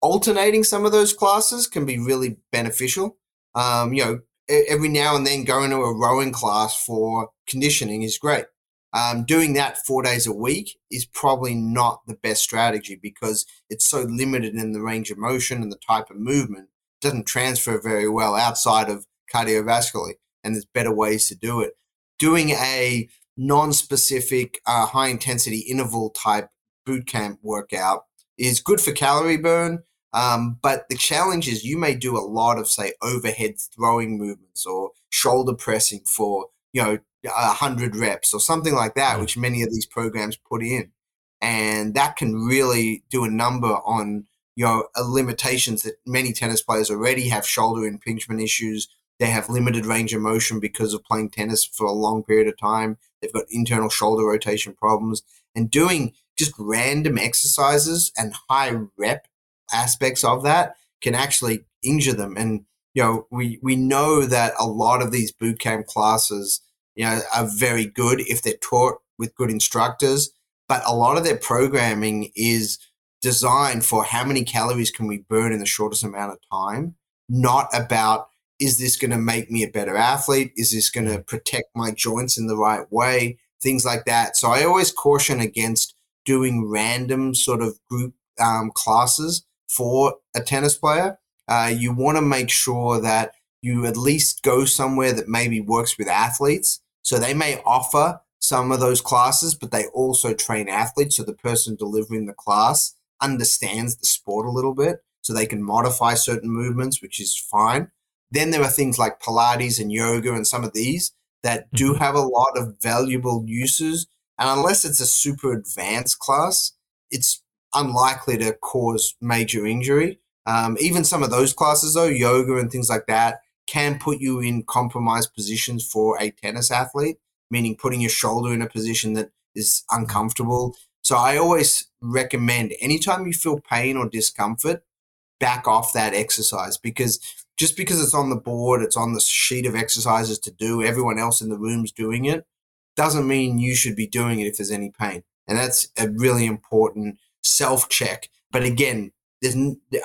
Alternating some of those classes can be really beneficial. Um, you know, every now and then going to a rowing class for conditioning is great. Um, doing that four days a week is probably not the best strategy because it's so limited in the range of motion and the type of movement. It doesn't transfer very well outside of cardiovascularly, and there's better ways to do it. Doing a non-specific, uh, high intensity interval type boot camp workout is good for calorie burn. Um, but the challenge is you may do a lot of say overhead throwing movements or shoulder pressing for you know a hundred reps or something like that, which many of these programs put in, and that can really do a number on you know limitations that many tennis players already have shoulder impingement issues. They have limited range of motion because of playing tennis for a long period of time. They've got internal shoulder rotation problems, and doing just random exercises and high rep aspects of that can actually injure them. And you know, we we know that a lot of these boot camp classes you know, are very good if they're taught with good instructors. But a lot of their programming is designed for how many calories can we burn in the shortest amount of time, not about is this going to make me a better athlete? Is this going to protect my joints in the right way? Things like that. So I always caution against doing random sort of group um, classes for a tennis player. Uh, you want to make sure that you at least go somewhere that maybe works with athletes so they may offer some of those classes, but they also train athletes. So the person delivering the class understands the sport a little bit. So they can modify certain movements, which is fine. Then there are things like Pilates and yoga and some of these that do mm-hmm. have a lot of valuable uses. And unless it's a super advanced class, it's unlikely to cause major injury. Um, even some of those classes, though, yoga and things like that, can put you in compromised positions for a tennis athlete, meaning putting your shoulder in a position that is uncomfortable. So I always recommend anytime you feel pain or discomfort, back off that exercise because just because it's on the board, it's on the sheet of exercises to do, everyone else in the room's doing it, doesn't mean you should be doing it if there's any pain. And that's a really important self check. But again, there's,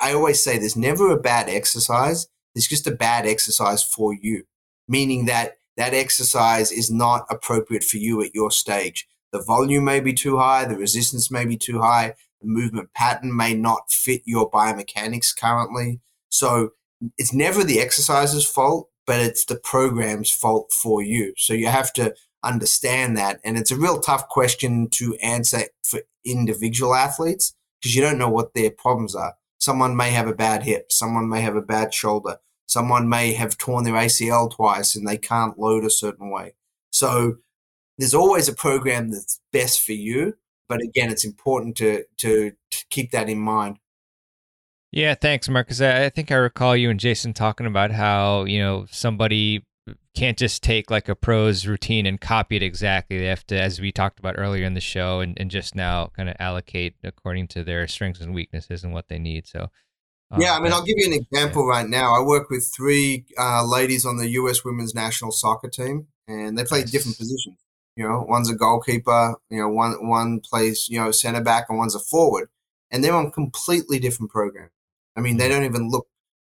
I always say there's never a bad exercise it's just a bad exercise for you, meaning that that exercise is not appropriate for you at your stage. The volume may be too high, the resistance may be too high, the movement pattern may not fit your biomechanics currently. So it's never the exercise's fault, but it's the program's fault for you. So you have to understand that. And it's a real tough question to answer for individual athletes because you don't know what their problems are. Someone may have a bad hip. Someone may have a bad shoulder. Someone may have torn their ACL twice and they can't load a certain way. So there's always a program that's best for you. But again, it's important to, to, to keep that in mind. Yeah, thanks, Marcus. I think I recall you and Jason talking about how, you know, somebody can't just take like a pro's routine and copy it exactly. They have to, as we talked about earlier in the show, and, and just now kind of allocate according to their strengths and weaknesses and what they need. So, uh, yeah, I mean, I'll give you an example yeah. right now. I work with three uh, ladies on the U.S. women's national soccer team, and they play nice. different positions. You know, one's a goalkeeper. You know, one one plays you know center back, and one's a forward, and they're on completely different programs. I mean, they don't even look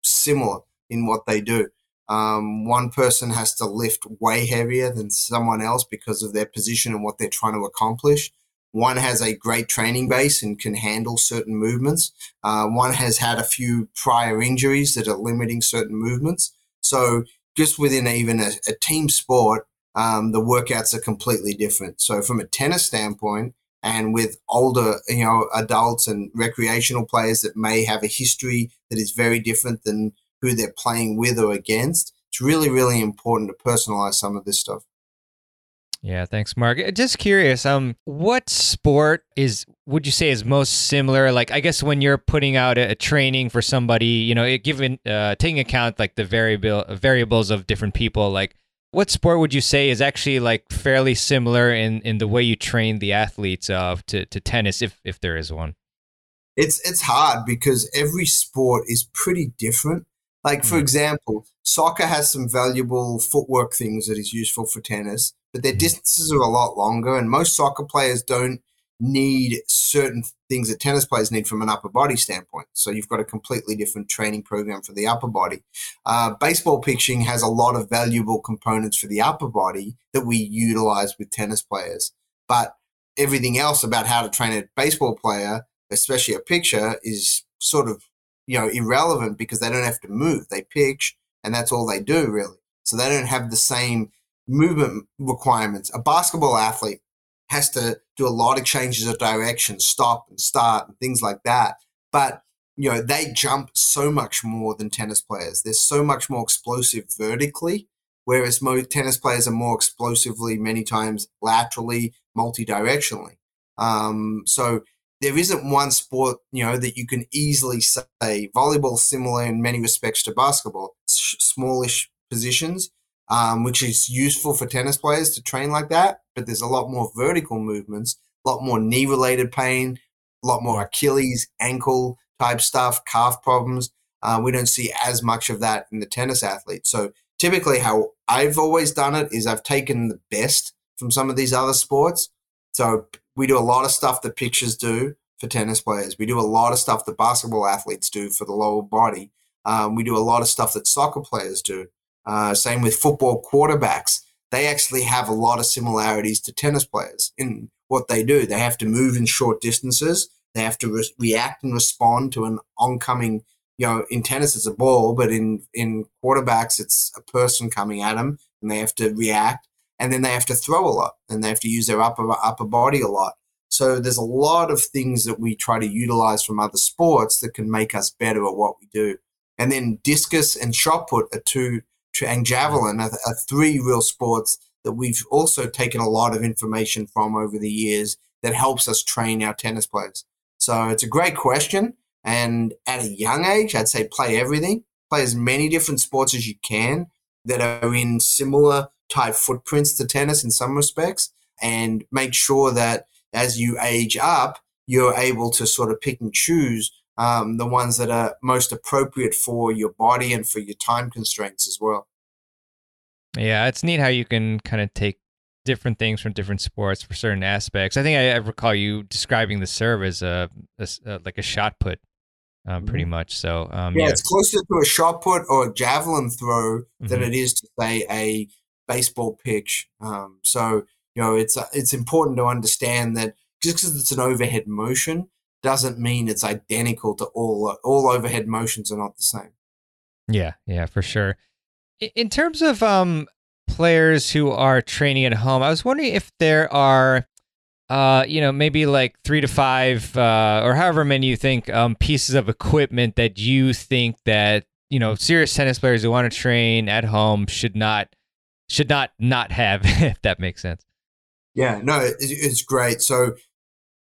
similar in what they do. Um, one person has to lift way heavier than someone else because of their position and what they're trying to accomplish. One has a great training base and can handle certain movements. Uh, one has had a few prior injuries that are limiting certain movements. So, just within even a, a team sport, um, the workouts are completely different. So, from a tennis standpoint, and with older, you know, adults and recreational players that may have a history that is very different than who they're playing with or against. It's really, really important to personalize some of this stuff. Yeah, thanks, Mark. Uh, just curious, um, what sport is would you say is most similar? Like, I guess when you're putting out a, training for somebody, you know, it, given uh, taking account like the variable variables of different people, like what sport would you say is actually like fairly similar in in the way you train the athletes of to to tennis, if if there is one? It's it's hard because every sport is pretty different. Like for mm. example, soccer has some valuable footwork things that is useful for tennis but their distances are a lot longer, and most soccer players don't need certain things that tennis players need from an upper body standpoint. So you've got a completely different training program for the upper body. Uh, baseball pitching has a lot of valuable components for the upper body that we utilize with tennis players, but everything else about how to train a baseball player, especially a pitcher, is sort of you know irrelevant because they don't have to move. They pitch, and that's all they do really. So they don't have the same movement requirements. A basketball athlete has to do a lot of changes of direction, stop and start and things like that. But you know, they jump so much more than tennis players. They're so much more explosive vertically, whereas most tennis players are more explosively many times laterally, multi-directionally. Um, so there isn't one sport, you know, that you can easily say volleyball similar in many respects to basketball, smallish positions, um, which is useful for tennis players to train like that. But there's a lot more vertical movements, a lot more knee related pain, a lot more Achilles, ankle type stuff, calf problems. Uh, we don't see as much of that in the tennis athlete. So typically, how I've always done it is I've taken the best from some of these other sports. So we do a lot of stuff that pitchers do for tennis players. We do a lot of stuff that basketball athletes do for the lower body. Um, we do a lot of stuff that soccer players do. Uh, same with football quarterbacks. They actually have a lot of similarities to tennis players in what they do. They have to move in short distances. They have to re- react and respond to an oncoming, you know, in tennis it's a ball, but in, in quarterbacks it's a person coming at them and they have to react. And then they have to throw a lot and they have to use their upper, upper body a lot. So there's a lot of things that we try to utilize from other sports that can make us better at what we do. And then discus and shot put are two and javelin are, are three real sports that we've also taken a lot of information from over the years that helps us train our tennis players. So it's a great question. And at a young age, I'd say play everything, play as many different sports as you can that are in similar type footprints to tennis in some respects, and make sure that as you age up, you're able to sort of pick and choose um, the ones that are most appropriate for your body and for your time constraints as well. Yeah, it's neat how you can kind of take different things from different sports for certain aspects. I think I, I recall you describing the serve as a, a, a like a shot put, um, pretty mm-hmm. much. So um, yeah, yeah, it's closer to a shot put or a javelin throw mm-hmm. than it is to say a baseball pitch. Um, so you know, it's uh, it's important to understand that just because it's an overhead motion doesn't mean it's identical to all all overhead motions are not the same. Yeah, yeah, for sure. In terms of um players who are training at home, I was wondering if there are uh, you know, maybe like three to five, uh, or however many you think, um, pieces of equipment that you think that you know serious tennis players who want to train at home should not should not not have, if that makes sense. Yeah, no, it's great. So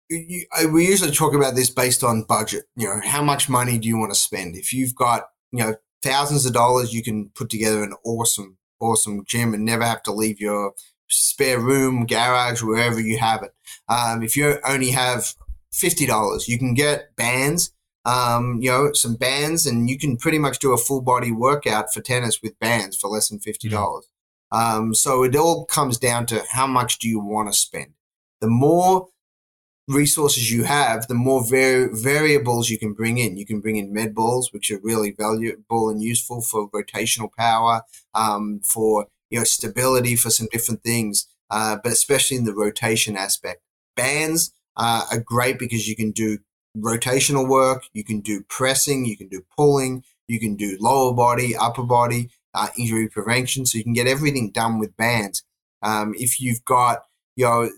you, we usually talk about this based on budget. You know, how much money do you want to spend? If you've got you know thousands of dollars, you can put together an awesome, awesome gym and never have to leave your spare room, garage, wherever you have it. Um, if you only have fifty dollars, you can get bands. Um, you know, some bands, and you can pretty much do a full body workout for tennis with bands for less than fifty dollars. Um, so it all comes down to how much do you want to spend. The more resources you have, the more var- variables you can bring in. You can bring in med balls, which are really valuable and useful for rotational power, um, for you know stability, for some different things, uh, but especially in the rotation aspect. Bands uh, are great because you can do rotational work, you can do pressing, you can do pulling, you can do lower body, upper body, uh, injury prevention. So you can get everything done with bands. Um, if you've got you know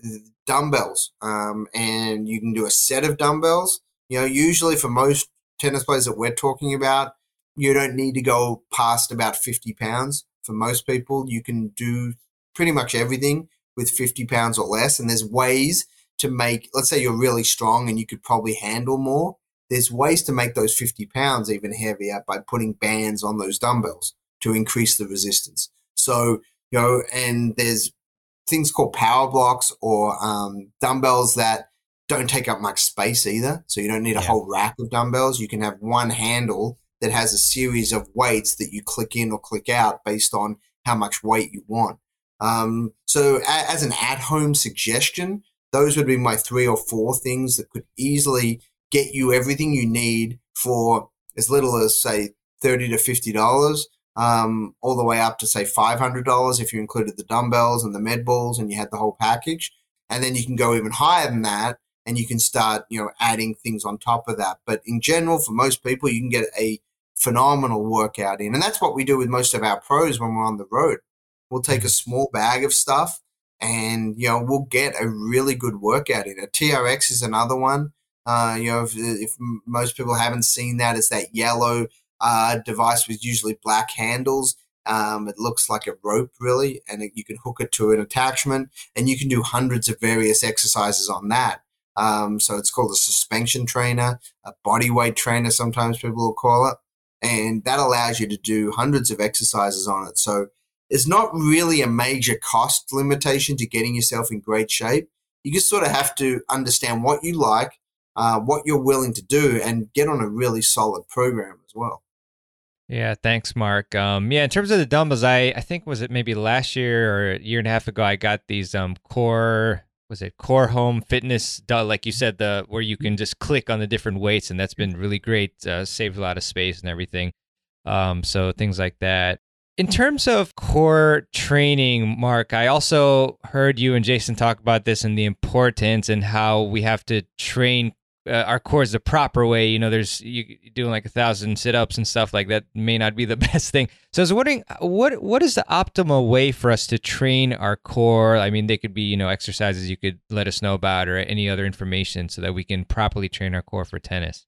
dumbbells, um, and you can do a set of dumbbells. You know, usually for most tennis players that we're talking about, you don't need to go past about 50 pounds. For most people, you can do pretty much everything with 50 pounds or less. And there's ways to make, let's say you're really strong and you could probably handle more. There's ways to make those 50 pounds even heavier by putting bands on those dumbbells to increase the resistance. So, you know, and there's things called power blocks or um, dumbbells that don't take up much space either. So you don't need a yeah. whole rack of dumbbells. You can have one handle that has a series of weights that you click in or click out based on how much weight you want. Um, so a- as an at-home suggestion, those would be my three or four things that could easily get you everything you need for as little as say thirty to fifty dollars, um, all the way up to say five hundred dollars if you included the dumbbells and the med balls and you had the whole package. And then you can go even higher than that, and you can start you know adding things on top of that. But in general, for most people, you can get a phenomenal workout in, and that's what we do with most of our pros when we're on the road. We'll take a mm-hmm. small bag of stuff and you know we'll get a really good workout in. A TRX is another one. Uh, you know, if, if, most people haven't seen that, it's that yellow uh, device with usually black handles. Um, it looks like a rope, really, and it, you can hook it to an attachment, and you can do hundreds of various exercises on that. Um, so it's called a suspension trainer, a body weight trainer, sometimes people will call it, and that allows you to do hundreds of exercises on it. So it's not really a major cost limitation to getting yourself in great shape. You just sort of have to understand what you like, uh, what you're willing to do, and get on a really solid program as well. Yeah, thanks, Mark. Um, yeah, in terms of the dumbbells, I I think was it maybe last year or a year and a half ago, I got these um core was it core home fitness like you said the where you can just click on the different weights and that's been really great uh, saved a lot of space and everything um, so things like that in terms of core training, Mark, I also heard you and Jason talk about this and the importance and how we have to train uh, our is the proper way. You know, there's you doing like a thousand sit ups and stuff like that may not be the best thing. So I was wondering, what what is the optimal way for us to train our core? I mean, they could be you know exercises you could let us know about or any other information so that we can properly train our core for tennis.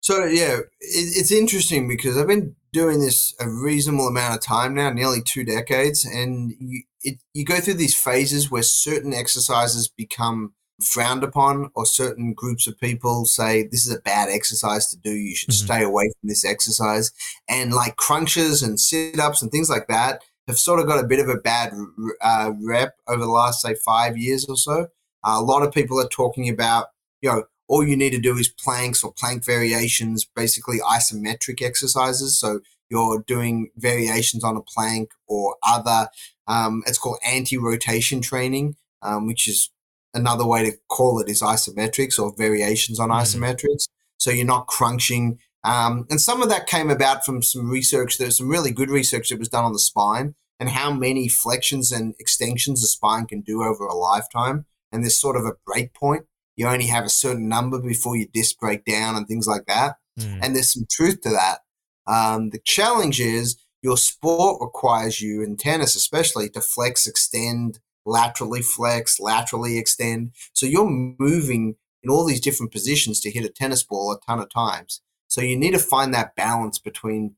So yeah, it, it's interesting because I've been doing this a reasonable amount of time now, nearly two decades, and you it, you go through these phases where certain exercises become frowned upon, or certain groups of people say this is a bad exercise to do. You should mm-hmm. stay away from this exercise, and like crunches and sit ups and things like that have sort of got a bit of a bad uh, rep over the last say five years or so. Uh, a lot of people are talking about you know all you need to do is planks or plank variations, basically isometric exercises. So you're doing variations on a plank or other, um, it's called anti rotation training, um, which is another way to call it is isometrics or variations on mm-hmm. isometrics. So you're not crunching. Um, and some of that came about from some research. There's some really good research that was done on the spine and how many flexions and extensions the spine can do over a lifetime. And there's sort of a break point you only have a certain number before your disc break down and things like that. Mm. And there's some truth to that. Um, the challenge is your sport requires you in tennis, especially to flex, extend, laterally flex, laterally extend. So you're moving in all these different positions to hit a tennis ball a ton of times. So you need to find that balance between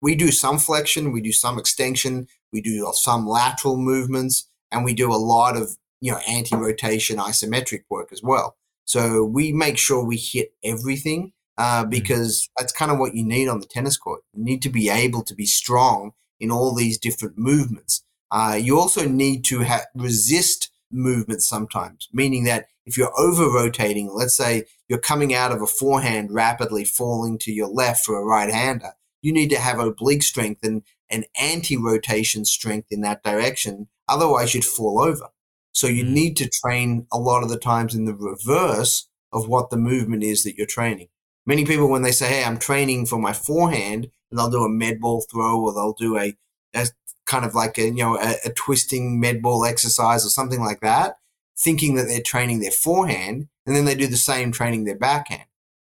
we do some flexion, we do some extension, we do some lateral movements, and we do a lot of you know, anti-rotation isometric work as well. So we make sure we hit everything uh, mm-hmm. because that's kind of what you need on the tennis court. You need to be able to be strong in all these different movements. Uh, you also need to ha- resist movements sometimes, meaning that if you're over rotating, let's say you're coming out of a forehand rapidly falling to your left for a right hander, you need to have oblique strength and, and anti rotation strength in that direction. Otherwise, you'd fall over. So you mm. need to train a lot of the times in the reverse of what the movement is that you're training. Many people, when they say, Hey, I'm training for my forehand, and they'll do a med ball throw or they'll do a, a kind of like a, you know, a, a twisting med ball exercise or something like that, thinking that they're training their forehand. And then they do the same training their backhand.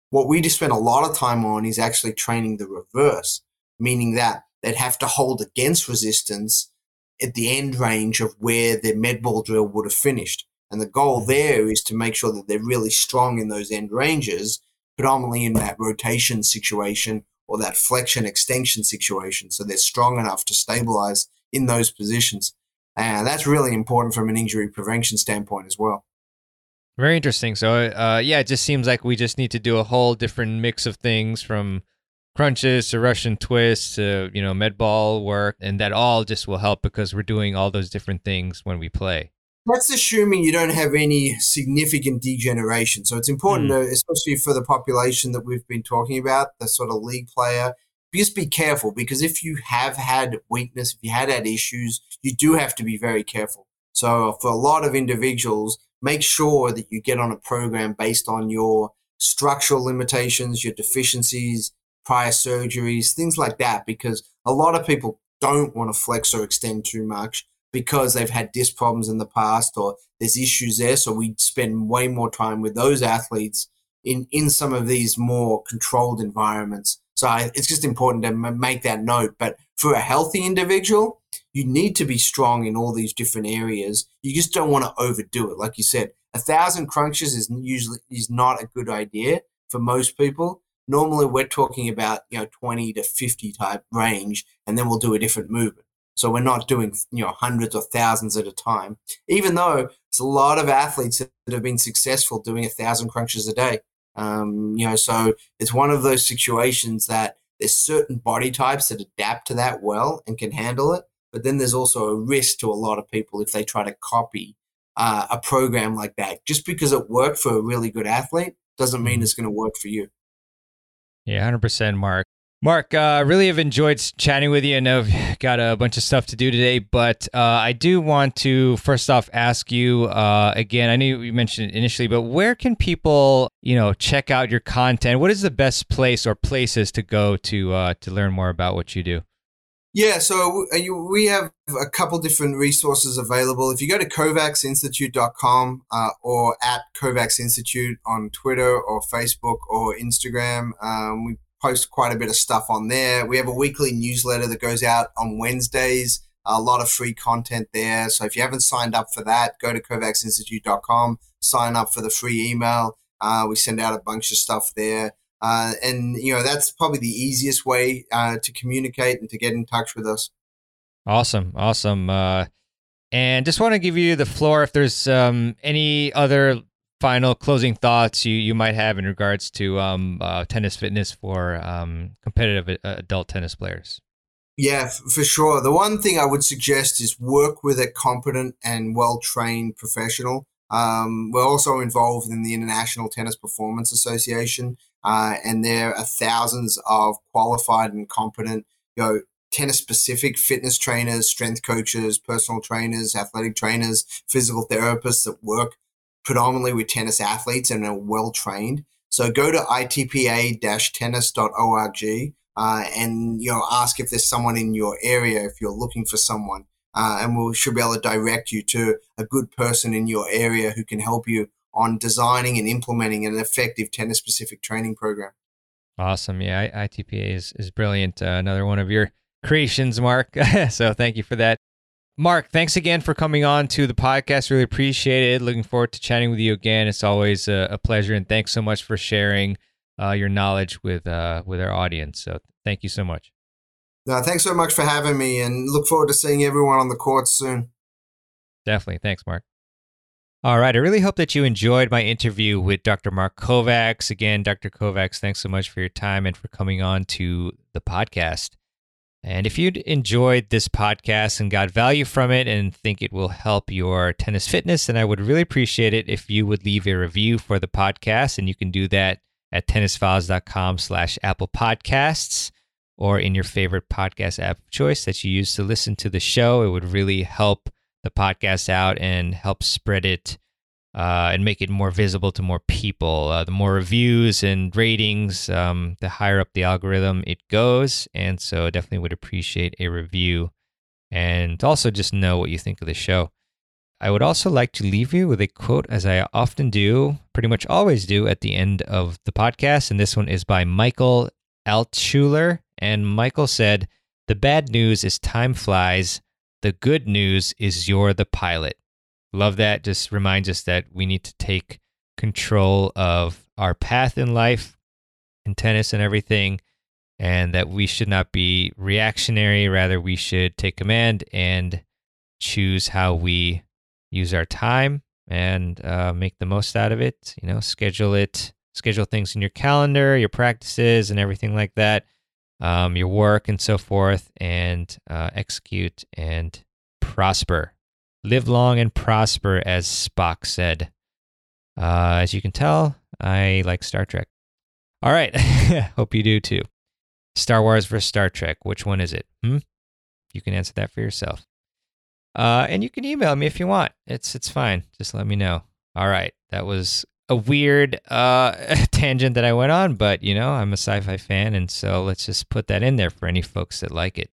What we just spent a lot of time on is actually training the reverse, meaning that they'd have to hold against resistance at the end range of where their med ball drill would have finished. And the goal there is to make sure that they're really strong in those end ranges, predominantly in that rotation situation or that flexion extension situation. So they're strong enough to stabilize in those positions. And that's really important from an injury prevention standpoint as well. Very interesting. So, uh, yeah, it just seems like we just need to do a whole different mix of things from crunches to Russian twists to, you know, med ball work. And that all just will help because we're doing all those different things when we play. That's assuming you don't have any significant degeneration. So it's important, mm. to, especially for the population that we've been talking about, the sort of league player, just be careful because if you have had weakness, if you had had issues, you do have to be very careful. So for a lot of individuals, make sure that you get on a program based on your structural limitations, your deficiencies, prior surgeries, things like that, because a lot of people don't want to flex or extend too much because they've had disc problems in the past or there's issues there. So we spend way more time with those athletes in, in some of these more controlled environments. So I, it's just important to make that note. But for a healthy individual, you need to be strong in all these different areas. You just don't want to overdo it. Like you said, a thousand crunches is usually is not a good idea for most people. Normally, we're talking about you know twenty to fifty type range, and then we'll do a different movement. So we're not doing you know hundreds or thousands at a time. Even though it's a lot of athletes that have been successful doing a thousand crunches a day. Um, you know, so it's one of those situations that there's certain body types that adapt to that well and can handle it. But then there's also a risk to a lot of people if they try to copy uh, a program like that. Just because it worked for a really good athlete doesn't mean mm-hmm. it's going to work for you. Yeah, 100%, Mark. Mark, uh, really have enjoyed chatting with you. I know I've got a bunch of stuff to do today, but uh, I do want to first off ask you uh, again. I know you mentioned it initially, but where can people, you know, check out your content? What is the best place or places to go to uh, to learn more about what you do? Yeah, so uh, we have a couple different resources available. If you go to kovacsinstitute.com uh, or at Kovacs Institute on Twitter or Facebook or Instagram, um, we post quite a bit of stuff on there. We have a weekly newsletter that goes out on Wednesdays. A lot of free content there. So if you haven't signed up for that, go to kovacsinstitute.com, sign up for the free email. Uh, we send out a bunch of stuff there. Uh, and, you know, that's probably the easiest way uh, to communicate and to get in touch with us. Awesome. Awesome. Uh, and just want to give you the floor if there's um, any other final closing thoughts you, you might have in regards to um, uh, tennis fitness for um, competitive uh, adult tennis players? Yeah, for sure. The one thing I would suggest is work with a competent and well trained professional. Um, we're also involved in the International Tennis Performance Association, uh, and there are thousands of qualified and competent, you know, tennis specific fitness trainers, strength coaches, personal trainers, athletic trainers, physical therapists that work predominantly with tennis athletes and are well trained. So go to itpa-tennis.org uh, and you know ask if there's someone in your area if you're looking for someone, uh, and we should be able to direct you to a good person in your area who can help you on designing and implementing an effective tennis specific training program. Awesome, yeah, ITPA is is brilliant. Uh, another one of your creations, Mark. so thank you for that. Mark, thanks again for coming on to the podcast. Really appreciate it. Looking forward to chatting with you again. It's always a, a pleasure, and thanks so much for sharing uh, your knowledge with uh, with our audience. So, thank you so much. No, thanks so much for having me, and look forward to seeing everyone on the courts soon. Definitely, thanks, Mark. All right, I really hope that you enjoyed my interview with Dr. Mark Kovacs. Again, Dr. Kovacs, thanks so much for your time and for coming on to the podcast. And if you'd enjoyed this podcast and got value from it and think it will help your tennis fitness, then I would really appreciate it if you would leave a review for the podcast. And you can do that at tennisfiles.com slash Apple Podcasts or in your favorite podcast app of choice that you use to listen to the show. It would really help the podcast out and help spread it uh, and make it more visible to more people. Uh, the more reviews and ratings, um, the higher up the algorithm it goes. And so definitely would appreciate a review and also just know what you think of the show. I would also like to leave you with a quote, as I often do, pretty much always do at the end of the podcast. And this one is by Michael Altshuler. And Michael said, The bad news is time flies. The good news is you're the pilot. Love that. Just reminds us that we need to take control of our path in life, in tennis and everything, and that we should not be reactionary. Rather, we should take command and choose how we use our time and uh, make the most out of it. You know, schedule it, schedule things in your calendar, your practices, and everything like that, um, your work and so forth, and uh, execute and prosper. Live long and prosper, as Spock said. Uh, as you can tell, I like Star Trek. All right. Hope you do too. Star Wars versus Star Trek. Which one is it? Hmm? You can answer that for yourself. Uh, and you can email me if you want. It's it's fine. Just let me know. All right. That was a weird uh, tangent that I went on, but you know, I'm a sci-fi fan, and so let's just put that in there for any folks that like it.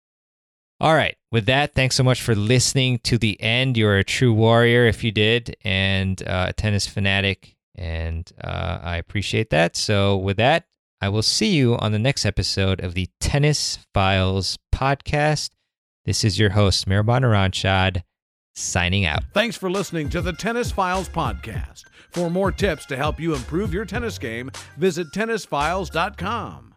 All right. With that, thanks so much for listening to the end. You're a true warrior if you did, and uh, a tennis fanatic, and uh, I appreciate that. So, with that, I will see you on the next episode of the Tennis Files podcast. This is your host, Mirban Aranchad, signing out. Thanks for listening to the Tennis Files podcast. For more tips to help you improve your tennis game, visit tennisfiles.com.